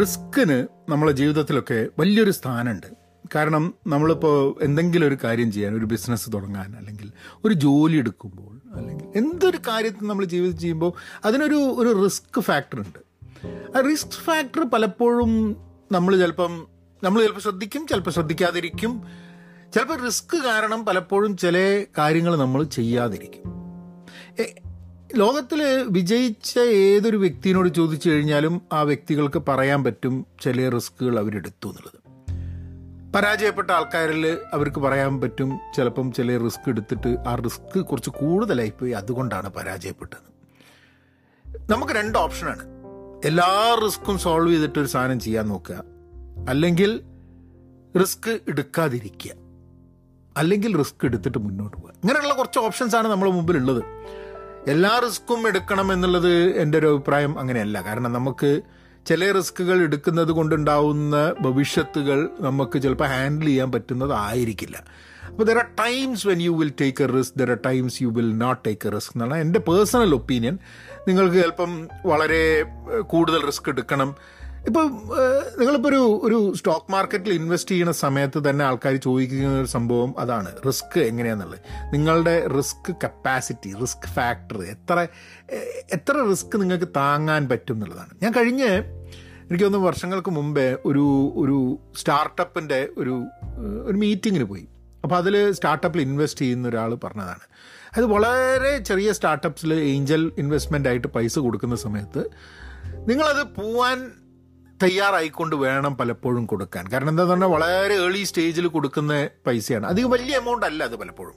റിസ്കിന് നമ്മളെ ജീവിതത്തിലൊക്കെ വലിയൊരു സ്ഥാനമുണ്ട്. കാരണം നമ്മളിപ്പോൾ എന്തെങ്കിലും ഒരു കാര്യം ചെയ്യാൻ ഒരു ബിസിനസ് തുടങ്ങാൻ അല്ലെങ്കിൽ ഒരു ജോലി എടുക്കുമ്പോൾ അല്ലെങ്കിൽ എന്തൊരു കാര്യത്തിൽ നമ്മൾ ജീവിതം ചെയ്യുമ്പോൾ അതിനൊരു ഒരു റിസ്ക് ഫാക്ടർ ഉണ്ട്. ആ റിസ്ക് ഫാക്ടർ പലപ്പോഴും നമ്മൾ ചിലപ്പം നമ്മൾ ചിലപ്പോൾ ശ്രദ്ധിക്കും ചിലപ്പോൾ ശ്രദ്ധിക്കാതിരിക്കും. ചിലപ്പോൾ റിസ്ക് കാരണം പലപ്പോഴും ചില കാര്യങ്ങൾ നമ്മൾ ചെയ്യാതിരിക്കും. ലോകത്തിൽ വിജയിച്ച ഏതൊരു വ്യക്തിയോട് ചോദിച്ചു കഴിഞ്ഞാലും ആ വ്യക്തികൾക്ക് പറയാൻ പറ്റും ചില റിസ്കുകൾ അവരെടുത്തു എന്നുള്ളത്. പരാജയപ്പെട്ട ആൾക്കാരിൽ അവർക്ക് പറയാൻ പറ്റും ചിലപ്പം ചില റിസ്ക് എടുത്തിട്ട് ആ റിസ്ക് കുറച്ച് കൂടുതലായിപ്പോയി അതുകൊണ്ടാണ് പരാജയപ്പെട്ടത്. നമുക്ക് രണ്ട് ഓപ്ഷനാണ്. എല്ലാ റിസ്ക്കും സോൾവ് ചെയ്തിട്ട് ഒരു സാധനം ചെയ്യാൻ നോക്കുക. അല്ലെങ്കിൽ റിസ്ക് എടുക്കാതിരിക്കുക. അല്ലെങ്കിൽ റിസ്ക് എടുത്തിട്ട് മുന്നോട്ട് പോകുക ഇങ്ങനെയുള്ള കുറച്ച് ഓപ്ഷൻസ് ആണ് നമ്മുടെ മുമ്പിൽ ഉള്ളത് എല്ലാ റിസ്ക്കും എടുക്കണം എന്നുള്ളത് എന്റെ ഒരു അഭിപ്രായം അങ്ങനെയല്ല. കാരണം നമുക്ക് ചില റിസ്ക്കുകൾ എടുക്കുന്നത് കൊണ്ടുണ്ടാവുന്ന ഭവിഷ്യത്തുകൾ നമുക്ക് ചിലപ്പോൾ ഹാൻഡിൽ ചെയ്യാൻ പറ്റുന്നതായിരിക്കില്ല. അപ്പോൾ there are times when you will take a risk there are times you will not take a risk എന്നാണ് എന്റെ പേഴ്സണൽ ഒപ്പീനിയൻ നിങ്ങൾക്ക് ചിലപ്പം വളരെ കൂടുതൽ റിസ്ക് എടുക്കണം. ഇപ്പം നിങ്ങളിപ്പോൾ ഒരു ഒരു സ്റ്റോക്ക് മാർക്കറ്റിൽ ഇൻവെസ്റ്റ് ചെയ്യുന്ന സമയത്ത് തന്നെ ആൾക്കാർ ചോദിക്കുന്ന ഒരു സംഭവം അതാണ്. റിസ്ക് എങ്ങനെയാണെന്നുള്ളത് നിങ്ങളുടെ റിസ്ക് കപ്പാസിറ്റി റിസ്ക് ഫാക്ടർ എത്ര എത്ര റിസ്ക് നിങ്ങൾക്ക് താങ്ങാൻ പറ്റും എന്നുള്ളതാണ്. ഞാൻ കഴിഞ്ഞ് എനിക്ക് തോന്നുന്നു വർഷങ്ങൾക്ക് മുമ്പേ ഒരു ഒരു സ്റ്റാർട്ടപ്പിന്റെ ഒരു ഒരു മീറ്റിങ്ങിന് പോയി. അപ്പോൾ അതിൽ സ്റ്റാർട്ടപ്പിൽ ഇൻവെസ്റ്റ് ചെയ്യുന്ന ഒരാൾ പറഞ്ഞതാണ്. അത് വളരെ ചെറിയ സ്റ്റാർട്ടപ്സിൽ ഏഞ്ചൽ ഇൻവെസ്റ്റ്മെന്റ് ആയിട്ട് പൈസ കൊടുക്കുന്ന സമയത്ത് നിങ്ങളത് പോവാൻ തയ്യാറായിക്കൊണ്ട് വേണം പലപ്പോഴും കൊടുക്കാൻ. കാരണം എന്താന്ന് പറഞ്ഞാൽ വളരെ ഏർലി സ്റ്റേജിൽ കൊടുക്കുന്ന പൈസയാണ്. അധികം വലിയ എമൗണ്ട് അല്ല അത് പലപ്പോഴും.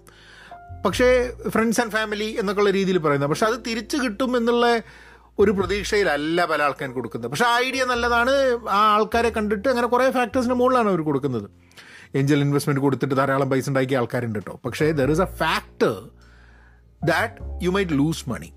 പക്ഷേ ഫ്രണ്ട്സ് ആൻഡ് ഫാമിലി എന്നൊക്കെയുള്ള രീതിയിൽ പറയുന്നത്. പക്ഷെ അത് തിരിച്ചു കിട്ടും എന്നുള്ള ഒരു പ്രതീക്ഷയിലല്ല പല ആൾക്കാർ കൊടുക്കുന്നത്. പക്ഷേ ഐഡിയ നല്ലതാണ്. ആ ആൾക്കാരെ കണ്ടിട്ട് അങ്ങനെ കുറേ ഫാക്ടേഴ്സിന് മുകളിലാണ് അവർ കൊടുക്കുന്നത്. ഏഞ്ചൽ ഇൻവെസ്റ്റ്മെന്റ് കൊടുത്തിട്ട് ധാരാളം പൈസ ഉണ്ടാക്കിയ ആൾക്കാരുണ്ട് കേട്ടോ പക്ഷേ there is a factor that you might lose money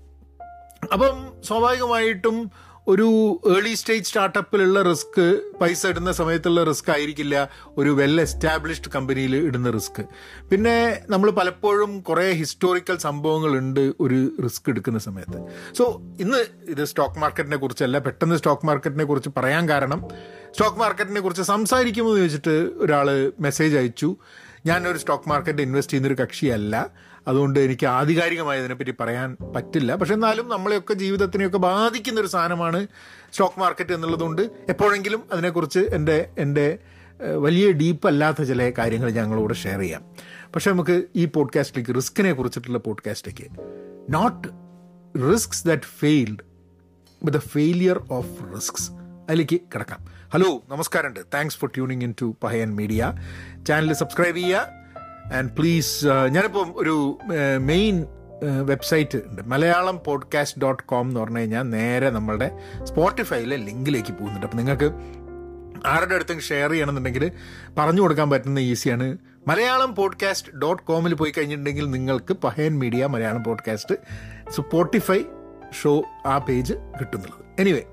അപ്പം സ്വാഭാവികമായിട്ടും ഒരു ഏർലി സ്റ്റേജ് സ്റ്റാർട്ടപ്പിലുള്ള റിസ്ക് പൈസ ഇടുന്ന സമയത്തുള്ള റിസ്ക് ആയിരിക്കില്ല. ഒരു വെൽ എസ്റ്റാബ്ലിഷ്ഡ് കമ്പനിയിൽ ഇടുന്ന റിസ്ക് പിന്നെ നമ്മൾ പലപ്പോഴും കുറേ ഹിസ്റ്റോറിക്കൽ സംഭവങ്ങളുണ്ട് ഒരു റിസ്ക് എടുക്കുന്ന സമയത്ത്. സോ ഇന്ന് ഇത് സ്റ്റോക്ക് മാർക്കറ്റിനെ കുറിച്ചല്ല പെട്ടെന്ന് സ്റ്റോക്ക് മാർക്കറ്റിനെ കുറിച്ച് പറയാൻ കാരണം സ്റ്റോക്ക് മാർക്കറ്റിനെ കുറിച്ച് സംസാരിക്കുമെന്ന് ചോദിച്ചിട്ട് ഒരാൾ മെസ്സേജ് അയച്ചു. ഞാനൊരു സ്റ്റോക്ക് മാർക്കറ്റ് ഇൻവെസ്റ്റ് ചെയ്യുന്നൊരു കക്ഷിയല്ല. അതുകൊണ്ട് എനിക്ക് ആധികാരികമായി അതിനെപ്പറ്റി പറയാൻ പറ്റില്ല. പക്ഷെ എന്നാലും നമ്മളെയൊക്കെ ജീവിതത്തിനെയൊക്കെ ബാധിക്കുന്ന ഒരു സാധനമാണ് സ്റ്റോക്ക് മാർക്കറ്റ് എന്നുള്ളതുകൊണ്ട് എപ്പോഴെങ്കിലും അതിനെക്കുറിച്ച് എന്റെ എന്റെ വലിയ ഡീപ്പ് അല്ലാത്ത ചില കാര്യങ്ങൾ ഞങ്ങളോട് ഷെയർ ചെയ്യാം. പക്ഷെ നമുക്ക് ഈ പോഡ്കാസ്റ്റിലേക്ക് റിസ്കിനെ കുറിച്ചിട്ടുള്ള പോഡ്കാസ്റ്റിലേക്ക്. Not risks that failed with the failure of risks അതിലേക്ക് കിടക്കാം. ഹലോ നമസ്കാരമുണ്ട്. Thanks for tuning in to Pahayan media channel subscribe ചെയ്യുക. ആൻഡ് പ്ലീസ് ഞാനിപ്പം ഒരു മെയിൻ വെബ്സൈറ്റ് ഉണ്ട്. മലയാളം പോഡ്കാസ്റ്റ് ഡോട്ട് കോം എന്ന് പറഞ്ഞു കഴിഞ്ഞാൽ നേരെ നമ്മളുടെ സ്പോട്ടിഫൈയിലെ ലിങ്കിലേക്ക് പോകുന്നുണ്ട്. അപ്പം നിങ്ങൾക്ക് ആരുടെ അടുത്തും ഷെയർ ചെയ്യണമെന്നുണ്ടെങ്കിൽ പറഞ്ഞു കൊടുക്കാൻ പറ്റുന്ന ഈസിയാണ്. മലയാളം പോഡ്കാസ്റ്റ് ഡോട്ട് കോമിൽ പോയി കഴിഞ്ഞിട്ടുണ്ടെങ്കിൽ നിങ്ങൾക്ക് Pahayan media Malayalam podcast Spotify show ആ പേജ് കിട്ടുന്നുള്ളത്. എനിവേ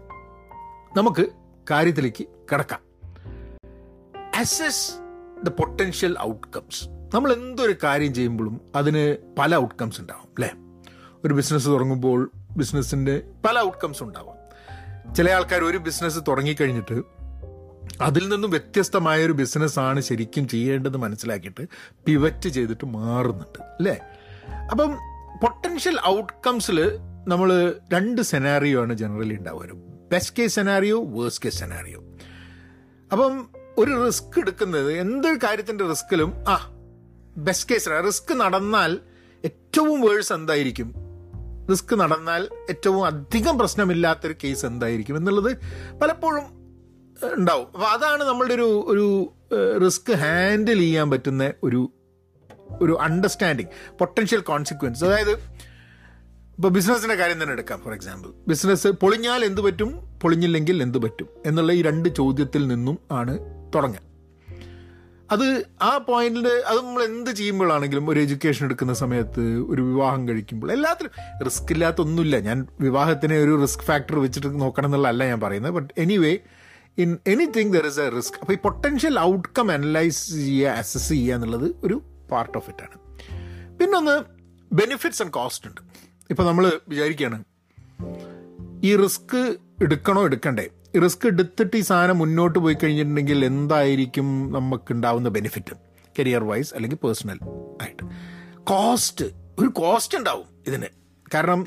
നമുക്ക് കാര്യത്തിലേക്ക് കിടക്കാം. അസസ് ദ പൊട്ടൻഷ്യൽ ഔട്ട്കംസ് നമ്മൾ എന്തൊരു കാര്യം ചെയ്യുമ്പോഴും അതിന് പല ഔട്ട്കംസ് ഉണ്ടാവും അല്ലേ? ഒരു ബിസിനസ് തുടങ്ങുമ്പോൾ ബിസിനസ്സിന്റെ പല ഔട്ട്കംസ് ഉണ്ടാവാം. ചില ആൾക്കാർ ഒരു ബിസിനസ് തുടങ്ങിക്കഴിഞ്ഞിട്ട് അതിൽ നിന്നും വ്യത്യസ്തമായ ഒരു ബിസിനസ്സാണ് ശരിക്കും ചെയ്യേണ്ടത് മനസ്സിലാക്കിയിട്ട് പിവറ്റ് ചെയ്തിട്ട് മാറുന്നുണ്ട് അല്ലേ? അപ്പം പൊട്ടൻഷ്യൽ ഔട്ട്കംസിൽ നമ്മൾ രണ്ട് സെനാറിയോ ആണ് ജനറലി ഉണ്ടാവുക. Best case scenario worst case scenario അപ്പം ഒരു റിസ്ക് എടുക്കുന്നത് എന്തൊരു കാര്യത്തിന്റെ റിസ്കിലും ആ ബെസ്റ്റ് കേസ് റിസ്ക് നടന്നാൽ ഏറ്റവും വേഴ്സ് എന്തായിരിക്കും? റിസ്ക് നടന്നാൽ ഏറ്റവും അധികം പ്രശ്നമില്ലാത്തൊരു കേസ് എന്തായിരിക്കും എന്നുള്ളത് പലപ്പോഴും ഉണ്ടാവും. അപ്പോൾ അതാണ് നമ്മളുടെ ഒരു ഒരു റിസ്ക് ഹാൻഡിൽ ചെയ്യാൻ പറ്റുന്ന ഒരു ഒരു അണ്ടർസ്റ്റാൻഡിങ് പൊട്ടൻഷ്യൽ കോൺസിക്വൻസ് അതായത് ഇപ്പോൾ ബിസിനസ്സിന്റെ കാര്യം തന്നെ എടുക്കാം ഫോർ എക്സാമ്പിൾ ബിസിനസ് പൊളിഞ്ഞാൽ എന്ത് പറ്റും? പൊളിഞ്ഞില്ലെങ്കിൽ എന്ത് പറ്റും എന്നുള്ള ഈ രണ്ട് ചോദ്യത്തിൽ നിന്നും ആണ് തുടങ്ങുക അത് ആ പോയിന്റിൽ അത് നമ്മൾ എന്ത് ചെയ്യുമ്പോഴാണെങ്കിലും ഒരു എഡ്യൂക്കേഷൻ എടുക്കുന്ന സമയത്ത് ഒരു വിവാഹം കഴിക്കുമ്പോൾ എല്ലാത്തിലും റിസ്ക് ഇല്ലാത്ത ഒന്നുമില്ല ഞാൻ വിവാഹത്തിനെ ഒരു റിസ്ക് ഫാക്ടർ വെച്ചിട്ട് നോക്കണം എന്നുള്ളതല്ല ഞാൻ പറയുന്നത്. But anyway in anything there is a risk അപ്പോൾ ഈ പൊട്ടൻഷ്യൽ ഔട്ട്കം അനലൈസ് ചെയ്യുക അസസ് ചെയ്യുക എന്നുള്ളത് ഒരു പാർട്ട് ഓഫ് ഇറ്റ് ആണ്. പിന്നൊന്ന് ബെനിഫിറ്റ്സ് ആൻഡ് കോസ്റ്റ് ഉണ്ട്. ഇപ്പോൾ നമ്മൾ വിചാരിക്കുകയാണ് ഈ റിസ്ക് എടുക്കണോ എടുക്കണ്ടേ? റിസ്ക് എടുത്തിട്ട് ഈ സാധനം മുന്നോട്ട് പോയി കഴിഞ്ഞിട്ടുണ്ടെങ്കിൽ എന്തായിരിക്കും നമുക്ക് നമുക്കുണ്ടാവുന്ന ബെനിഫിറ്റ് കരിയർ വൈസ് അല്ലെങ്കിൽ പേഴ്സണൽ ആയിട്ട്. കോസ്റ്റ് ഒരു കോസ്റ്റ് ഉണ്ടാവും ഇതിന്. കാരണം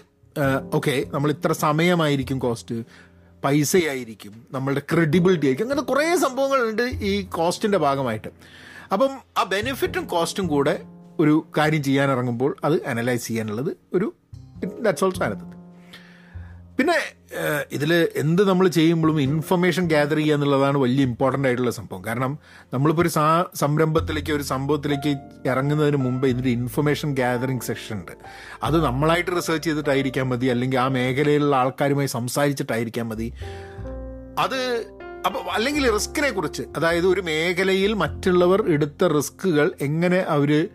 ഓക്കെ നമ്മൾ ഇത്ര സമയമായിരിക്കും കോസ്റ്റ് പൈസയായിരിക്കും നമ്മളുടെ ക്രെഡിബിലിറ്റി ആയിരിക്കും അങ്ങനെ കുറേ സംഭവങ്ങളുണ്ട് ഈ കോസ്റ്റിന്റെ ഭാഗമായിട്ട്. അപ്പം ആ ബെനിഫിറ്റും കോസ്റ്റും കൂടെ ഒരു കാര്യം ചെയ്യാൻ ഇറങ്ങുമ്പോൾ അത് അനലൈസ് ചെയ്യാനുള്ളത് ഒരു ദാറ്റ്സ് ഓൾസോ അതിനകത്ത് പിന്നെ ഇതിൽ എന്ത് നമ്മൾ ചെയ്യുമ്പോഴും ഇൻഫർമേഷൻ ഗ്യാദർ ചെയ്യുക എന്നുള്ളതാണ് വലിയ ഇമ്പോർട്ടന്റ് ആയിട്ടുള്ള സംഭവം. കാരണം നമ്മളിപ്പോൾ ഒരു സാ സംരംഭത്തിലേക്ക് ഒരു സംഭവത്തിലേക്ക് ഇറങ്ങുന്നതിന് മുമ്പ് ഇതിന്റെ ഇൻഫർമേഷൻ ഗ്യാതറിങ് സെക്ഷൻ ഉണ്ട്. അത് നമ്മളായിട്ട് റിസർച്ച് ചെയ്തിട്ടായിരിക്കാൻ മതി അല്ലെങ്കിൽ ആ മേഖലയിലുള്ള ആൾക്കാരുമായി സംസാരിച്ചിട്ടായിരിക്കാൻ മതി. അത് അപ്പോൾ അല്ലെങ്കിൽ റിസ്കിനെ കുറിച്ച് അതായത് ഒരു മേഖലയിൽ മറ്റുള്ളവർ എടുത്ത റിസ്ക്കുകൾ എങ്ങനെ അവർ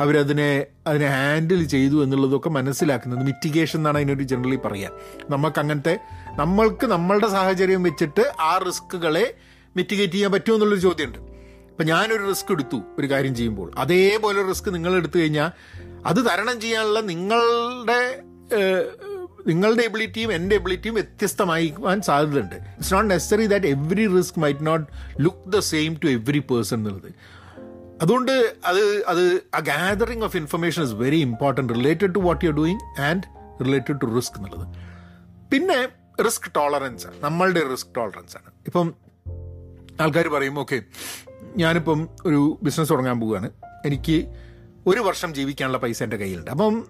അവരതിനെ അതിനെ ഹാൻഡിൽ ചെയ്തു എന്നുള്ളതൊക്കെ മനസ്സിലാക്കുന്നത് മിറ്റിഗേഷൻ എന്നാണ് അതിനൊരു ജനറലി പറയാൻ നമുക്ക് അങ്ങനത്തെ നമ്മൾക്ക് നമ്മളുടെ സാഹചര്യം വെച്ചിട്ട് ആ റിസ്കുകളെ മിറ്റിഗേറ്റ് ചെയ്യാൻ പറ്റുമോ എന്നുള്ളൊരു ചോദ്യമുണ്ട്. ഇപ്പം ഞാനൊരു റിസ്ക് എടുത്തു ഒരു കാര്യം ചെയ്യുമ്പോൾ. അതേപോലെ റിസ്ക് നിങ്ങൾ എടുത്തു കഴിഞ്ഞാൽ അത് തരണം ചെയ്യാനുള്ള നിങ്ങളുടെ നിങ്ങളുടെ എബിലിറ്റിയും എന്റെ എബിലിറ്റിയും വ്യത്യസ്തമായിക്കുവാൻ സാധ്യതയുണ്ട്. It's not necessary that every risk might not look the same to every person എന്നുള്ളത്. അതുകൊണ്ട് അത് അത് ആ gathering of information is very important related to what you are doing and related to risk എന്നുള്ളത്. പിന്നെ റിസ്ക് ടോളറൻസ് ആണ്. നമ്മളുടെ risk tolerance ആണ്. ഇപ്പം ആൾക്കാർ പറയും ഓക്കെ ഞാനിപ്പം ഒരു ബിസിനസ് തുടങ്ങാൻ പോവുകയാണ്. എനിക്ക് ഒരു വർഷം ജീവിക്കാനുള്ള പൈസ എന്റെ കയ്യിലുണ്ട്. അപ്പം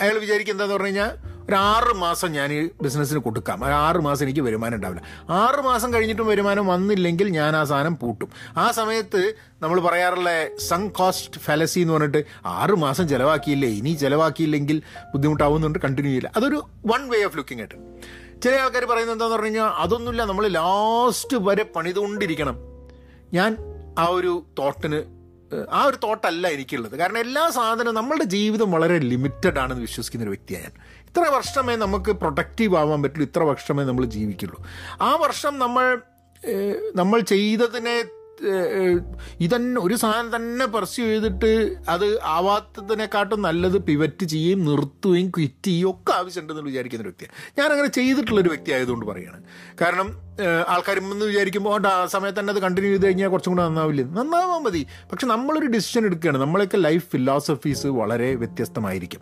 അയാൾ വിചാരിക്കുക എന്താന്ന് പറഞ്ഞു കഴിഞ്ഞാൽ ഒരു ആറ് മാസം ഞാൻ ഈ ബിസിനസ്സിന് കൊടുക്കാം. ആറ് മാസം എനിക്ക് വരുമാനം ഉണ്ടാവില്ല. ആറ് മാസം കഴിഞ്ഞിട്ടും വരുമാനം വന്നില്ലെങ്കിൽ ഞാൻ ആ സാധനം പൂട്ടും. ആ സമയത്ത് നമ്മൾ പറയാറുള്ള സൺ കോസ്റ്റ് ഫെലസി എന്ന് പറഞ്ഞിട്ട് ആറ് മാസം ചിലവാക്കിയില്ലേ ഇനി ചിലവാക്കിയില്ലെങ്കിൽ ബുദ്ധിമുട്ടാവുന്നുണ്ട് കണ്ടിന്യൂ ചെയ്യില്ല. അതൊരു വൺ വേ ഓഫ് ലുക്കിംഗ് ആയിട്ട് ചില ആൾക്കാർ പറയുന്നത് എന്താന്ന് പറഞ്ഞു കഴിഞ്ഞാൽ അതൊന്നുമില്ല നമ്മൾ ലാസ്റ്റ് വരെ പണിതുകൊണ്ടിരിക്കണം. ഞാൻ ആ ഒരു തോട്ടിന് ആ ഒരു തോട്ടല്ല എനിക്കുള്ളത്. കാരണം എല്ലാ സാധനവും നമ്മളുടെ ജീവിതം വളരെ ലിമിറ്റഡ് ആണെന്ന് വിശ്വസിക്കുന്ന ഒരു വ്യക്തിയാണ് ഞാൻ. ഇത്ര വർഷമേ നമുക്ക് പ്രൊട്ടക്റ്റീവ് ആവാൻ പറ്റുള്ളൂ? ഇത്ര വർഷമേ നമ്മൾ ജീവിക്കുള്ളൂ. ആ വർഷം നമ്മൾ നമ്മൾ ചെയ്തതിനെ ഇതന്നെ ഒരു സാധനം തന്നെ പെർസ്യൂ ചെയ്തിട്ട് അത് ആവാത്തതിനെക്കാട്ടും നല്ലത് പിവറ്റ് ചെയ്യുകയും നിർത്തുകയും ക്വിറ്റ് ചെയ്യുകയും ഒക്കെ ആവശ്യമുണ്ടെന്ന് വിചാരിക്കുന്ന ഒരു വ്യക്തിയാണ്. ഞാൻ അങ്ങനെ ചെയ്തിട്ടുള്ളൊരു വ്യക്തി ആയതുകൊണ്ട് പറയുകയാണ് കാരണം ആൾക്കാർ എന്ന് വിചാരിക്കുമ്പോൾ ആ സമയത്ത് തന്നെ അത് കണ്ടിന്യൂ ചെയ്ത് കഴിഞ്ഞാൽ കുറച്ചും കൂടെ നന്നാവില്ല? നന്നാവാൻ മതി. പക്ഷെ നമ്മളൊരു ഡിസിഷൻ എടുക്കുകയാണ്. നമ്മളൊക്കെ ലൈഫ് ഫിലോസഫീസ് വളരെ വ്യത്യസ്തമായിരിക്കും.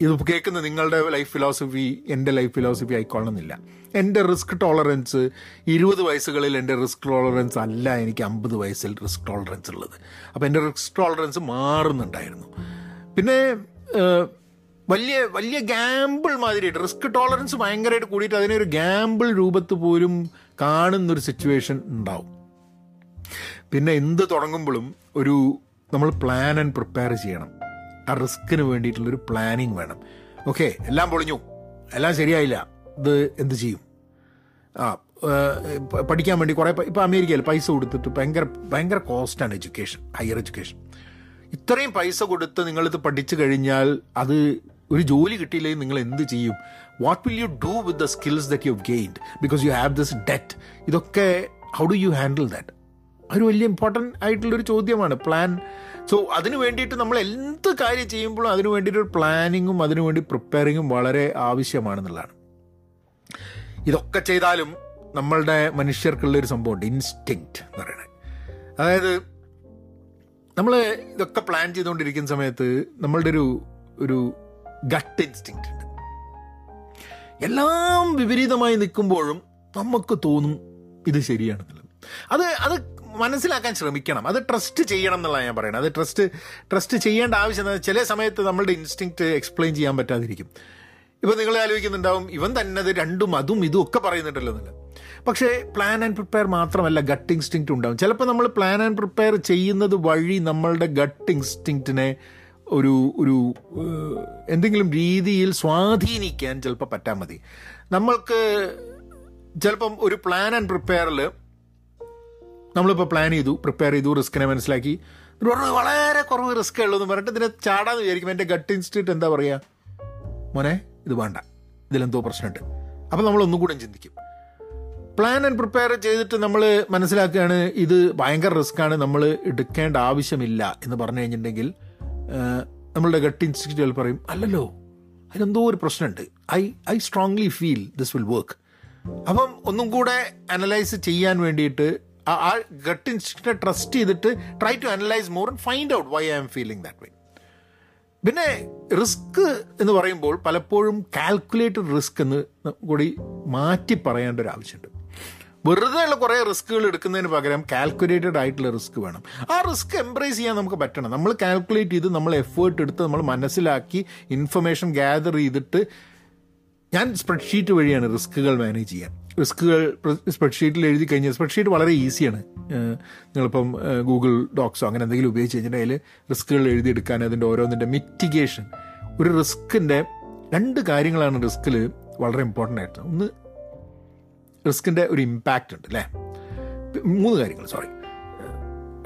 ഇത് കേൾക്കുന്ന നിങ്ങളുടെ ലൈഫ് ഫിലോസഫി എന്റെ ലൈഫ് ഫിലോസഫി ആയിക്കൊള്ളണമെന്നില്ല. എന്റെ റിസ്ക് ടോളറൻസ് ഇരുപത് വയസ്സുകളിൽ എന്റെ റിസ്ക് ടോളറൻസ് അല്ല എനിക്ക് അമ്പത് വയസ്സിൽ റിസ്ക് ടോളറൻസ് ഉള്ളത്. അപ്പോൾ എന്റെ റിസ്ക് ടോളറൻസ് മാറുന്നുണ്ടായിരുന്നു. പിന്നെ വലിയ വലിയ ഗ്യാമ്പിൾ മാതിരിയായിട്ട് റിസ്ക് ടോളറൻസ് ഭയങ്കരമായിട്ട് കൂടിയിട്ട് അതിനെ ഒരു ഗാമ്പിൾ രൂപത്ത് പോലും കാണുന്നൊരു സിറ്റുവേഷൻ ഉണ്ടാവും. പിന്നെ എന്ത് തുടങ്ങുമ്പോഴും ഒരു നമ്മൾ പ്ലാൻ ആൻഡ് പ്രിപ്പയർ ചെയ്യണം. ആ റിസ്കിന് വേണ്ടിയിട്ടുള്ളൊരു പ്ലാനിങ് വേണം. ഓക്കെ എല്ലാം പൊളിഞ്ഞു. എല്ലാം ശരിയായില്ല. ഇത് എന്ത് ചെയ്യും? ആ പഠിക്കാൻ വേണ്ടി കുറേ ഇപ്പോൾ അമേരിക്കയിൽ പൈസ കൊടുത്തിട്ട് ഭയങ്കര ഭയങ്കര കോസ്റ്റാണ് എഡ്യൂക്കേഷൻ ഹയർ എഡ്യൂക്കേഷൻ ഇത്രയും പൈസ കൊടുത്ത് നിങ്ങളിത് പഠിച്ചു കഴിഞ്ഞാൽ അത് ഒരു ജോലി കിട്ടിയില്ലെങ്കിൽ നിങ്ങൾ എന്ത് ചെയ്യും? What will you do with the skills that you gained because you have this debt ഇതൊക്കെ how do you handle that ഒരു വലിയ ഇമ്പോർട്ടന്റ് ആയിട്ടുള്ളൊരു ചോദ്യമാണ്. പ്ലാൻ സോ അതിന് വേണ്ടിയിട്ട് നമ്മൾ എന്ത് കാര്യം ചെയ്യുമ്പോഴും അതിനു വേണ്ടിയിട്ട് ഒരു പ്ലാനിങ്ങും അതിനു വേണ്ടി പ്രിപ്പയറിങ്ങും വളരെ ആവശ്യമാണെന്നുള്ളതാണ്. ഇതൊക്കെ ചെയ്താലും നമ്മളുടെ മനുഷ്യർക്കുള്ള ഒരു സംഭവമുണ്ട്. ഇൻസ്റ്റിങ്ക്റ്റ് എന്ന് പറയുന്നത്. അതായത് നമ്മൾ ഇതൊക്കെ പ്ലാൻ ചെയ്തുകൊണ്ടിരിക്കുന്ന സമയത്ത് നമ്മളുടെ ഒരു ഒരു ഗട്ട് ഇൻസ്റ്റിങ്ക്റ്റ് ഉണ്ട്. എല്ലാം വിപരീതമായി നിൽക്കുമ്പോഴും നമുക്ക് തോന്നും ഇത് ശരിയാണെന്നുള്ളത്. അത് അത് മനസ്സിലാക്കാൻ ശ്രമിക്കണം. അത് ട്രസ്റ്റ് ചെയ്യണം എന്നുള്ളതാണ് ഞാൻ പറയുന്നത് അത് ട്രസ്റ്റ് ട്രസ്റ്റ് ചെയ്യേണ്ട ആവശ്യം ചില സമയത്ത് നമ്മളുടെ ഇൻസ്റ്റിങ്ക്റ്റ് എക്സ്പ്ലെയിൻ ചെയ്യാൻ പറ്റാതിരിക്കും. ഇപ്പം നിങ്ങൾ ആലോചിക്കുന്നുണ്ടാവും ഇവൻ തന്നെ അത് രണ്ടും അതും ഇതും ഒക്കെ പറയുന്നുണ്ടല്ലോ പക്ഷേ പ്ലാൻ ആൻഡ് പ്രിപ്പയർ മാത്രമല്ല ഗട്ട് ഇൻസ്റ്റിങ്ക്റ്റ് ഉണ്ടാവും. ചിലപ്പോൾ നമ്മൾ പ്ലാൻ ആൻഡ് പ്രിപ്പയർ ചെയ്യുന്നത് വഴി നമ്മളുടെ ഗട്ട് ഇൻസ്റ്റിങ്ക്റ്റിനെ ഒരു ഒരു എന്തെങ്കിലും രീതിയിൽ സ്വാധീനിക്കാൻ ചിലപ്പോൾ പറ്റാൻ മതി. നമ്മൾക്ക് ചിലപ്പം ഒരു പ്ലാൻ ആൻഡ് പ്രിപ്പയറിൽ നമ്മളിപ്പോൾ പ്ലാൻ ചെയ്തു പ്രിപ്പയർ ചെയ്തു റിസ്കിനെ മനസ്സിലാക്കി. പറഞ്ഞു വളരെ കുറവ് റിസ്ക് ഉള്ളൂ എന്ന് പറഞ്ഞിട്ട് ഇതിനെ ചാടാന്ന് വിചാരിക്കും എന്റെ ഗട്ട് ഇൻസ്റ്റിറ്റ്യൂട്ട് എന്താ പറയുക മോനെ ഇത് വേണ്ട. ഇതിലെന്തോ പ്രശ്നമുണ്ട്. അപ്പോൾ നമ്മൾ ഒന്നും കൂടെ ചിന്തിക്കും. പ്ലാൻ ആൻഡ് പ്രിപ്പയർ ചെയ്തിട്ട് നമ്മൾ മനസ്സിലാക്കുകയാണ് ഇത് ഭയങ്കര റിസ്ക്കാണ് നമ്മൾ എടുക്കേണ്ട ആവശ്യമില്ല എന്ന് പറഞ്ഞു കഴിഞ്ഞിട്ടുണ്ടെങ്കിൽ നമ്മളുടെ ഗട്ട് ഇൻസ്റ്റിറ്റ്യൂട്ടുകൾ പറയും അല്ലല്ലോ അതിലെന്തോ ഒരു പ്രശ്നമുണ്ട്. I I strongly feel this will work അപ്പം ഒന്നും കൂടെ അനലൈസ് ചെയ്യാൻ വേണ്ടിയിട്ട് ആ ഗട്ട് ഇൻസ്റ്റിക്റ്റിനെ ട്രസ്റ്റ് ചെയ്തിട്ട് try to analyse more and find out why I am feeling that way പിന്നെ റിസ്ക് എന്ന് പറയുമ്പോൾ പലപ്പോഴും കാൽക്കുലേറ്റഡ് റിസ്ക് എന്ന് കൂടി മാറ്റി പറയേണ്ട ഒരു ആവശ്യമുണ്ട്. വെറുതെ ഉള്ള കുറേ റിസ്കുകൾ എടുക്കുന്നതിന് പകരം കാൽക്കുലേറ്റഡ് ആയിട്ടുള്ള റിസ്ക് വേണം. ആ റിസ്ക് എംബ്രേസ് ചെയ്യാൻ നമുക്ക് പറ്റണം. നമ്മൾ കാൽക്കുലേറ്റ് ചെയ്ത് നമ്മൾ എഫേർട്ട് എടുത്ത് നമ്മൾ മനസ്സിലാക്കി ഇൻഫർമേഷൻ ഗ്യാദർ ചെയ്തിട്ട് ഞാൻ സ്പ്രെഡ്ഷീറ്റ് വഴിയാണ് റിസ്കുകൾ മാനേജ് ചെയ്യാൻ. റിസ്കുകൾ സ്പ്രെഡ്ഷീറ്റിൽ എഴുതി കഴിഞ്ഞാൽ സ്പ്രെഡ്ഷീറ്റ് വളരെ ഈസിയാണ്. നിങ്ങളിപ്പം ഗൂഗിൾ ഡോക്സോ അങ്ങനെ എന്തെങ്കിലും ഉപയോഗിച്ച് കഴിഞ്ഞിട്ടുണ്ടെങ്കിൽ റിസ്കുകൾ എഴുതിയെടുക്കാൻ അതിന്റെ ഓരോന്നിന്റെ മിറ്റിഗേഷൻ ഒരു റിസ്കിന്റെ രണ്ട് കാര്യങ്ങളാണ് റിസ്കിൽ വളരെ ഇമ്പോർട്ടന്റ് ആയിട്ട്. ഒന്ന് റിസ്കിന്റെ ഒരു ഇമ്പാക്റ്റ് ഉണ്ട് അല്ലേ? മൂന്ന് കാര്യങ്ങൾ സോറി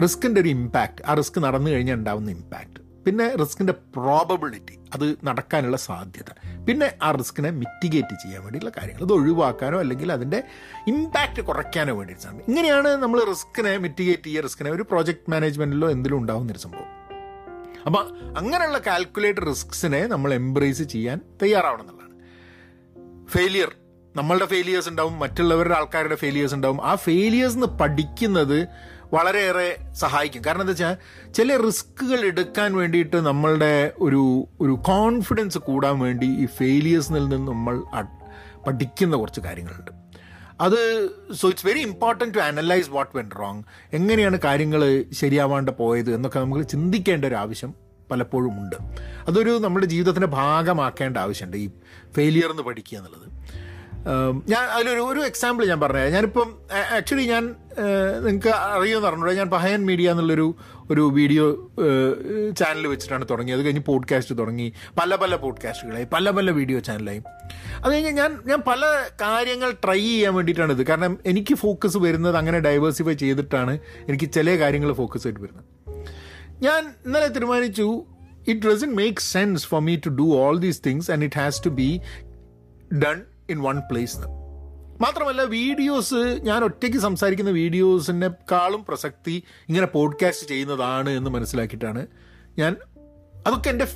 റിസ്കിന്റെ ഒരു ഇമ്പാക്റ്റ് ആ റിസ്ക് നടന്നു കഴിഞ്ഞാൽ ഉണ്ടാവുന്ന ഇമ്പാക്റ്റ് പിന്നെ റിസ്കിന്റെ പ്രോബബിലിറ്റി അത് നടക്കാനുള്ള സാധ്യത. പിന്നെ ആ റിസ്കിനെ മിറ്റിഗേറ്റ് ചെയ്യാൻ വേണ്ടിയിട്ടുള്ള കാര്യങ്ങൾ. അത് ഒഴിവാക്കാനോ അല്ലെങ്കിൽ അതിന്റെ ഇമ്പാക്റ്റ് കുറയ്ക്കാനോ വേണ്ടിയിട്ടാണ് ഇങ്ങനെയാണ് നമ്മൾ റിസ്കിനെ മിറ്റിഗേറ്റ് ചെയ്യുക റിസ്കിനെ ഒരു പ്രോജക്റ്റ് മാനേജ്മെന്റിലോ എന്തിലും ഉണ്ടാകുന്നൊരു സംഭവം. അപ്പം അങ്ങനെയുള്ള കാൽക്കുലേറ്റ് റിസ്ക്സിനെ നമ്മൾ എംബ്രേസ് ചെയ്യാൻ തയ്യാറാവണം എന്നുള്ളതാണ്. ഫെയിലിയർ നമ്മളുടെ ഫെയിലിയേഴ്സ് ഉണ്ടാവും മറ്റുള്ളവരുടെ ആൾക്കാരുടെ ഫെയിലിയേഴ്സ് ഉണ്ടാവും. ആ ഫെയിലിയേഴ്സ് പഠിക്കുന്നത് വളരെയേറെ സഹായിക്കും. കാരണം എന്താ വെച്ചാൽ ചില റിസ്കുകൾ എടുക്കാൻ വേണ്ടിയിട്ട് നമ്മളുടെ ഒരു ഒരു കോൺഫിഡൻസ് കൂടാൻ വേണ്ടി ഈ ഫെയിലിയേഴ്സിൽ നിന്ന് നമ്മൾ പഠിക്കുന്ന കുറച്ച് കാര്യങ്ങളുണ്ട്. അത് so it's very important to analyse what went wrong എങ്ങനെയാണ് കാര്യങ്ങൾ ശരിയാവാണ്ട് പോയത് എന്നൊക്കെ നമുക്ക് ചിന്തിക്കേണ്ട ഒരു ആവശ്യം പലപ്പോഴും ഉണ്ട്. അതൊരു നമ്മുടെ ജീവിതത്തിന്റെ ഭാഗമാക്കേണ്ട ആവശ്യമുണ്ട് ഈ ഫെയിലിയർ എന്ന് പഠിക്കുക എന്നുള്ളത്. ഞാൻ അതിലൊരു ഒരു എക്സാമ്പിൾ ഞാൻ പറഞ്ഞുതരാം. ഞാനിപ്പം ആക്ച്വലി ഞാൻ നിങ്ങൾക്ക് അറിയുമെന്ന് പറഞ്ഞൂടെ ഞാൻ പഹയൻ മീഡിയ എന്നുള്ളൊരു ഒരു വീഡിയോ ചാനൽ വെച്ചിട്ടാണ് തുടങ്ങിയത്. അത് കഴിഞ്ഞ് പോഡ്കാസ്റ്റ് തുടങ്ങി. പല പല പോഡ്കാസ്റ്റുകളായി പല പല വീഡിയോ ചാനലായി അത് കഴിഞ്ഞ് ഞാൻ ഞാൻ പല കാര്യങ്ങൾ ട്രൈ ചെയ്യാൻ വേണ്ടിയിട്ടാണ് ഇത്. കാരണം എനിക്ക് ഫോക്കസ് വരുന്നത് അങ്ങനെ ഡൈവേഴ്സിഫൈ ചെയ്തിട്ടാണ് എനിക്ക് ചില കാര്യങ്ങൾ ഫോക്കസ് ആയിട്ട് വരുന്നത്. ഞാൻ ഇന്നലെ തീരുമാനിച്ചു it doesn't make sense for me to do all these things and it has to be done in one place എന്ന് മാത്രമല്ല വീഡിയോസ് ഞാൻ ഒറ്റയ്ക്ക് സംസാരിക്കുന്ന വീഡിയോസിനെക്കാളും പ്രസക്തി ഇങ്ങനെ പോഡ്കാസ്റ്റ് ചെയ്യുന്നതാണ് എന്ന് മനസ്സിലാക്കിയിട്ടാണ് ഞാൻ അതൊക്കെ എന്റെ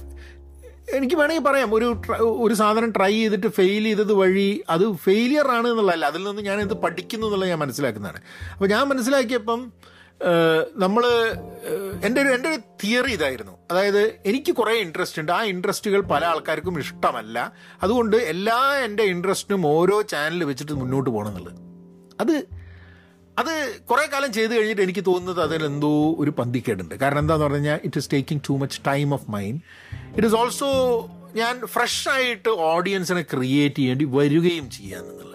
എനിക്ക് വേണമെങ്കിൽ പറയാം. ഒരു ഒരു സാധനം ട്രൈ ചെയ്തിട്ട് ഫെയിൽ ചെയ്തത് വഴി അത് ഫെയിലിയർ ആണ് എന്നുള്ളതല്ല. അതിൽ നിന്ന് ഞാൻ ഇത് പഠിക്കുന്നു എന്നുള്ളത് ഞാൻ മനസ്സിലാക്കുന്നതാണ്. അപ്പോൾ ഞാൻ മനസ്സിലാക്കിയപ്പം നമ്മൾ എന്റെ ഒരു എന്റെ ഒരു തിയറി ഇതായിരുന്നു. അതായത് എനിക്ക് കുറേ ഇൻട്രസ്റ്റ് ഉണ്ട്. ആ ഇൻട്രസ്റ്റുകൾ പല ആൾക്കാർക്കും ഇഷ്ടമല്ല. അതുകൊണ്ട് എല്ലാ എന്റെ ഇൻട്രസ്റ്റിനും ഓരോ ചാനൽ വെച്ചിട്ട് മുന്നോട്ട് പോകണം എന്നുള്ളത് അത് അത് കുറേ കാലം ചെയ്ത് കഴിഞ്ഞിട്ട് എനിക്ക് തോന്നുന്നത് അതിൽ എന്തോ ഒരു പന്തിക്കേടുണ്ട്. കാരണം എന്താന്ന് പറഞ്ഞു കഴിഞ്ഞാൽ it is taking too much time of mind it is also ഞാൻ ഫ്രഷായിട്ട് ഓഡിയൻസിനെ ക്രിയേറ്റ് ചെയ്യേണ്ടി വരികയും ചെയ്യാന്നുള്ളത്.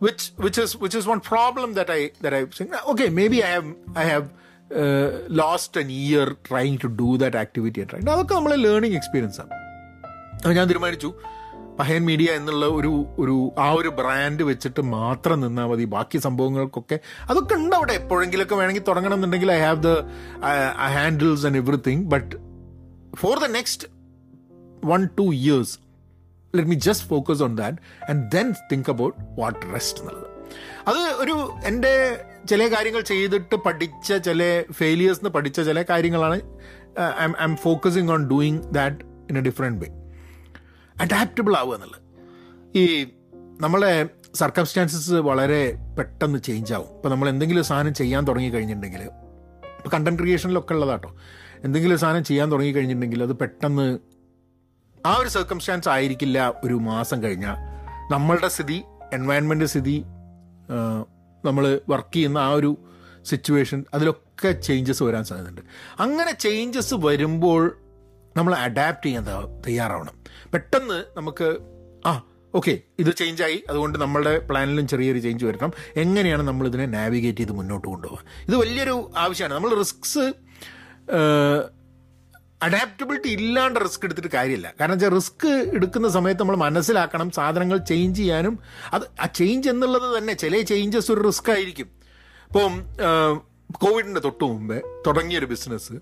Which which is which is one problem that I that I think okay maybe I have I have uh, lost an year trying to do that and right അതൊക്കെ നമ്മളെ learning experience ആണ്. അപ്പോൾ ഞാൻ തീരുമാനിച്ചു. പഹയൻ media എന്നുള്ള ഒരു ഒരു ആ ഒരു ബ്രാൻഡ് വെച്ചിട്ട് മാത്രം നിന്നാൽ മതി. ബാക്കി സംഭവങ്ങൾക്കൊക്കെ അതൊക്കെ ഉണ്ട് അവിടെ. എപ്പോഴെങ്കിലൊക്കെ വേണമെങ്കിൽ തുടങ്ങണം എന്നുണ്ടെങ്കിൽ I have the handles and everything but for the next one two years let me just focus on that and then think about what rest എന്നുള്ളത്. അത് ഒരു എന്റെ ചില കാര്യങ്ങൾ ചെയ്തിട്ട് പഠിച്ച ചില ഫെയിലിയേഴ്സ് എന്ന് പഠിച്ച ചില കാര്യങ്ങളാണ് I'm focusing on doing that in a different way adaptable ആവുക എന്നുള്ളത്. ഈ നമ്മളെ സർക്കംസ്റ്റാൻസസ് വളരെ പെട്ടെന്ന് ചേഞ്ച് ആവും. ഇപ്പോൾ നമ്മൾ എന്തെങ്കിലും സാധനം ചെയ്യാൻ തുടങ്ങി കഴിഞ്ഞിട്ടുണ്ടെങ്കിൽ ഇപ്പോൾ കണ്ടന്റ് ക്രിയേഷനിലൊക്കെ ഉള്ളതാട്ടോ. എന്തെങ്കിലും സാധനം ചെയ്യാൻ തുടങ്ങി കഴിഞ്ഞിട്ടുണ്ടെങ്കിൽ അത് പെട്ടെന്ന് ആ ഒരു സർക്കംസ്റ്റാൻസ് ആയിരിക്കില്ല ഒരു മാസം കഴിഞ്ഞാൽ നമ്മളുടെ സ്ഥിതി എൻവയൺമെന്റ് സ്ഥിതി നമ്മൾ വർക്ക് ചെയ്യുന്ന ആ ഒരു സിറ്റുവേഷൻ അതിലൊക്കെ ചേഞ്ചസ് വരാൻ സാധ്യതയുണ്ട്. അങ്ങനെ ചേഞ്ചസ് വരുമ്പോൾ നമ്മൾ അഡാപ്റ്റ് ചെയ്യാൻ തയ്യാറാവണം. പെട്ടെന്ന് നമുക്ക് ആ ഓക്കെ ഇത് ചേഞ്ചായി അതുകൊണ്ട് നമ്മളുടെ പ്ലാനിലും ചെറിയൊരു ചേഞ്ച് വരണം എങ്ങനെയാണ് നമ്മൾ ഇതിനെ നാവിഗേറ്റ് ചെയ്ത് മുന്നോട്ട് കൊണ്ടുപോകുക ഇത് വലിയൊരു ആവശ്യമാണ്. നമ്മൾ റിസ്ക്സ് അഡാപ്റ്റബിലിറ്റി ഇല്ലാണ്ട് റിസ്ക് എടുത്തിട്ട് കാര്യമില്ല. കാരണം വെച്ചാൽ റിസ്ക് എടുക്കുന്ന സമയത്ത് നമ്മൾ മനസ്സിലാക്കണം സാധനങ്ങൾ ചേഞ്ച് ചെയ്യാനും. അത് ആ ചേഞ്ച് എന്നുള്ളത് തന്നെ ചില ചേഞ്ചസ് ഒരു റിസ്ക് ആയിരിക്കും. ഇപ്പം കോവിഡിന്റെ തൊട്ട് മുമ്പേ തുടങ്ങിയൊരു ബിസിനസ്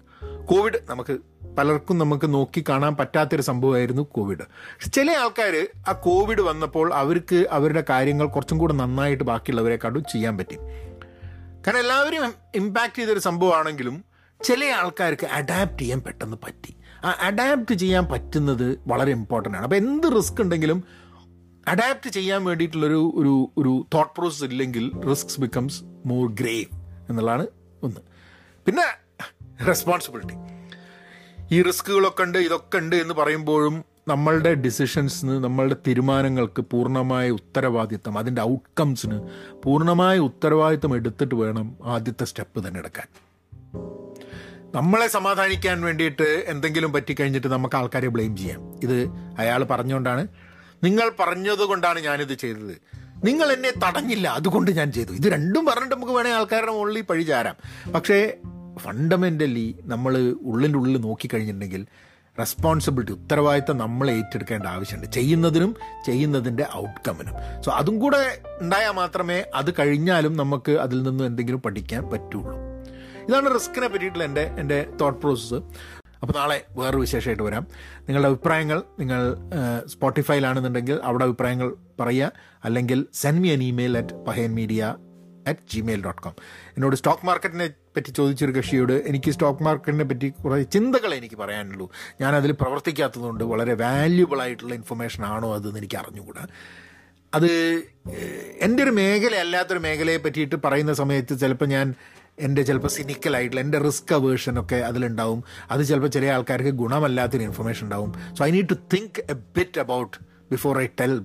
കോവിഡ് നമുക്ക് പലർക്കും നമുക്ക് നോക്കി കാണാൻ പറ്റാത്തൊരു സംഭവമായിരുന്നു കോവിഡ് ചില ആൾക്കാർ ആ കോവിഡ് വന്നപ്പോൾ അവർക്ക് അവരുടെ കാര്യങ്ങൾ കുറച്ചും കൂടെ നന്നായിട്ട് ബാക്കിയുള്ളവരെക്കാട്ടും ചെയ്യാൻ പറ്റി. കാരണം എല്ലാവരും ഇമ്പാക്റ്റ് ചെയ്തൊരു സംഭവമാണെങ്കിലും ചില ആൾക്കാർക്ക് അഡാപ്റ്റ് ചെയ്യാൻ പെട്ടെന്ന് പറ്റി. ആ അഡാപ്റ്റ് ചെയ്യാൻ പറ്റുന്നത് വളരെ ഇമ്പോർട്ടന്റ് ആണ്. അപ്പോൾ എന്ത് റിസ്ക് ഉണ്ടെങ്കിലും അഡാപ്റ്റ് ചെയ്യാൻ വേണ്ടിയിട്ടുള്ളൊരു ഒരു ഒരു തോട്ട് പ്രോസസ് ഇല്ലെങ്കിൽ റിസ്ക് ബിക്കംസ് മോർ ഗ്രേവ് എന്നുള്ളതാണ് ഒന്ന്. പിന്നെ റെസ്പോൺസിബിലിറ്റി ഈ റിസ്കുകളൊക്കെ ഉണ്ട് ഇതൊക്കെ ഉണ്ട് എന്ന് പറയുമ്പോഴും നമ്മളുടെ ഡിസിഷൻസിന് നമ്മളുടെ തീരുമാനങ്ങൾക്ക് പൂർണമായ ഉത്തരവാദിത്തം അതിന്റെ ഔട്ട്കംസിന് പൂർണമായ ഉത്തരവാദിത്തം എടുത്തിട്ട് വേണം ആദ്യത്തെ സ്റ്റെപ്പ് തന്നെ എടുക്കാൻ. നമ്മളെ സമാധാനിക്കാൻ വേണ്ടിയിട്ട് എന്തെങ്കിലും പറ്റിക്കഴിഞ്ഞിട്ട് നമുക്ക് ആൾക്കാരെ ബ്ലെയിം ചെയ്യാം. ഇത് അയാൾ പറഞ്ഞുകൊണ്ടാണ്. നിങ്ങൾ പറഞ്ഞതുകൊണ്ടാണ് ഞാനിത് ചെയ്തത്. നിങ്ങൾ എന്നെ തടഞ്ഞില്ല അതുകൊണ്ട് ഞാൻ ചെയ്തു. ഇത് രണ്ടും പറഞ്ഞിട്ട് നമുക്ക് വേണേൽ ആൾക്കാരുടെ മുകളിൽ പഴി ചാരാം. പക്ഷേ ഫണ്ടമെന്റലി നമ്മൾ ഉള്ളിന്റെ ഉള്ളിൽ നോക്കിക്കഴിഞ്ഞിട്ടുണ്ടെങ്കിൽ റെസ്പോൺസിബിലിറ്റി ഉത്തരവാദിത്തം നമ്മൾ ഏറ്റെടുക്കേണ്ട ആവശ്യമുണ്ട്. ചെയ്യുന്നതിനും ചെയ്യുന്നതിന്റെ ഔട്ട്കമിനും സോ അതും കൂടെ ഉണ്ടായാൽ മാത്രമേ അത് കഴിഞ്ഞാലും നമുക്ക് അതിൽ നിന്നും എന്തെങ്കിലും പഠിക്കാൻ പറ്റുള്ളൂ. ഇതാണ് റിസ്കിനെ പറ്റിയിട്ടുള്ള എന്റെ എന്റെ തോട്ട് പ്രോസസ്സ് അപ്പോൾ നാളെ വേറൊരു വിശേഷമായിട്ട് വരാം. നിങ്ങളുടെ അഭിപ്രായങ്ങൾ നിങ്ങൾ സ്പോട്ടിഫൈയിലാണെന്നുണ്ടെങ്കിൽ അവിടെ അഭിപ്രായങ്ങൾ പറയുക. അല്ലെങ്കിൽ send me an email at Pahayan media at Gmail dot com എന്നോട് സ്റ്റോക്ക് മാർക്കറ്റിനെ പറ്റി ചോദിച്ചൊരു കക്ഷിയോട് എനിക്ക് സ്റ്റോക്ക് മാർക്കറ്റിനെ പറ്റി കുറേ ചിന്തകൾ എനിക്ക് പറയാനുള്ളൂ. ഞാൻ അതിൽ പ്രവർത്തിക്കാത്തതുകൊണ്ട് വളരെ വാല്യുബിൾ ആയിട്ടുള്ള ഇൻഫർമേഷൻ ആണോ അതെന്ന് എനിക്ക് അറിഞ്ഞുകൂടാ. അത് എന്റെ ഒരു മേഖല അല്ലാത്തൊരു മേഖലയെ പറ്റിയിട്ട് പറയുന്ന സമയത്ത് ചിലപ്പോൾ ഞാൻ എന്റെ ചിലപ്പോൾ സിനിക്കലായിട്ടുള്ള എന്റെ റിസ്ക് അവേർഷനൊക്കെ അതിലുണ്ടാവും. അത് ചിലപ്പോൾ ചില ആൾക്കാർക്ക് ഗുണമല്ലാത്തൊരു ഇൻഫർമേഷൻ ഉണ്ടാവും. So I need to think a bit about before I tell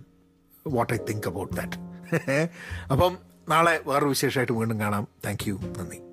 what I think about that അപ്പം നാളെ വേറൊരു വിശേഷമായിട്ട് വീണ്ടും കാണാം. താങ്ക് യു നന്ദി.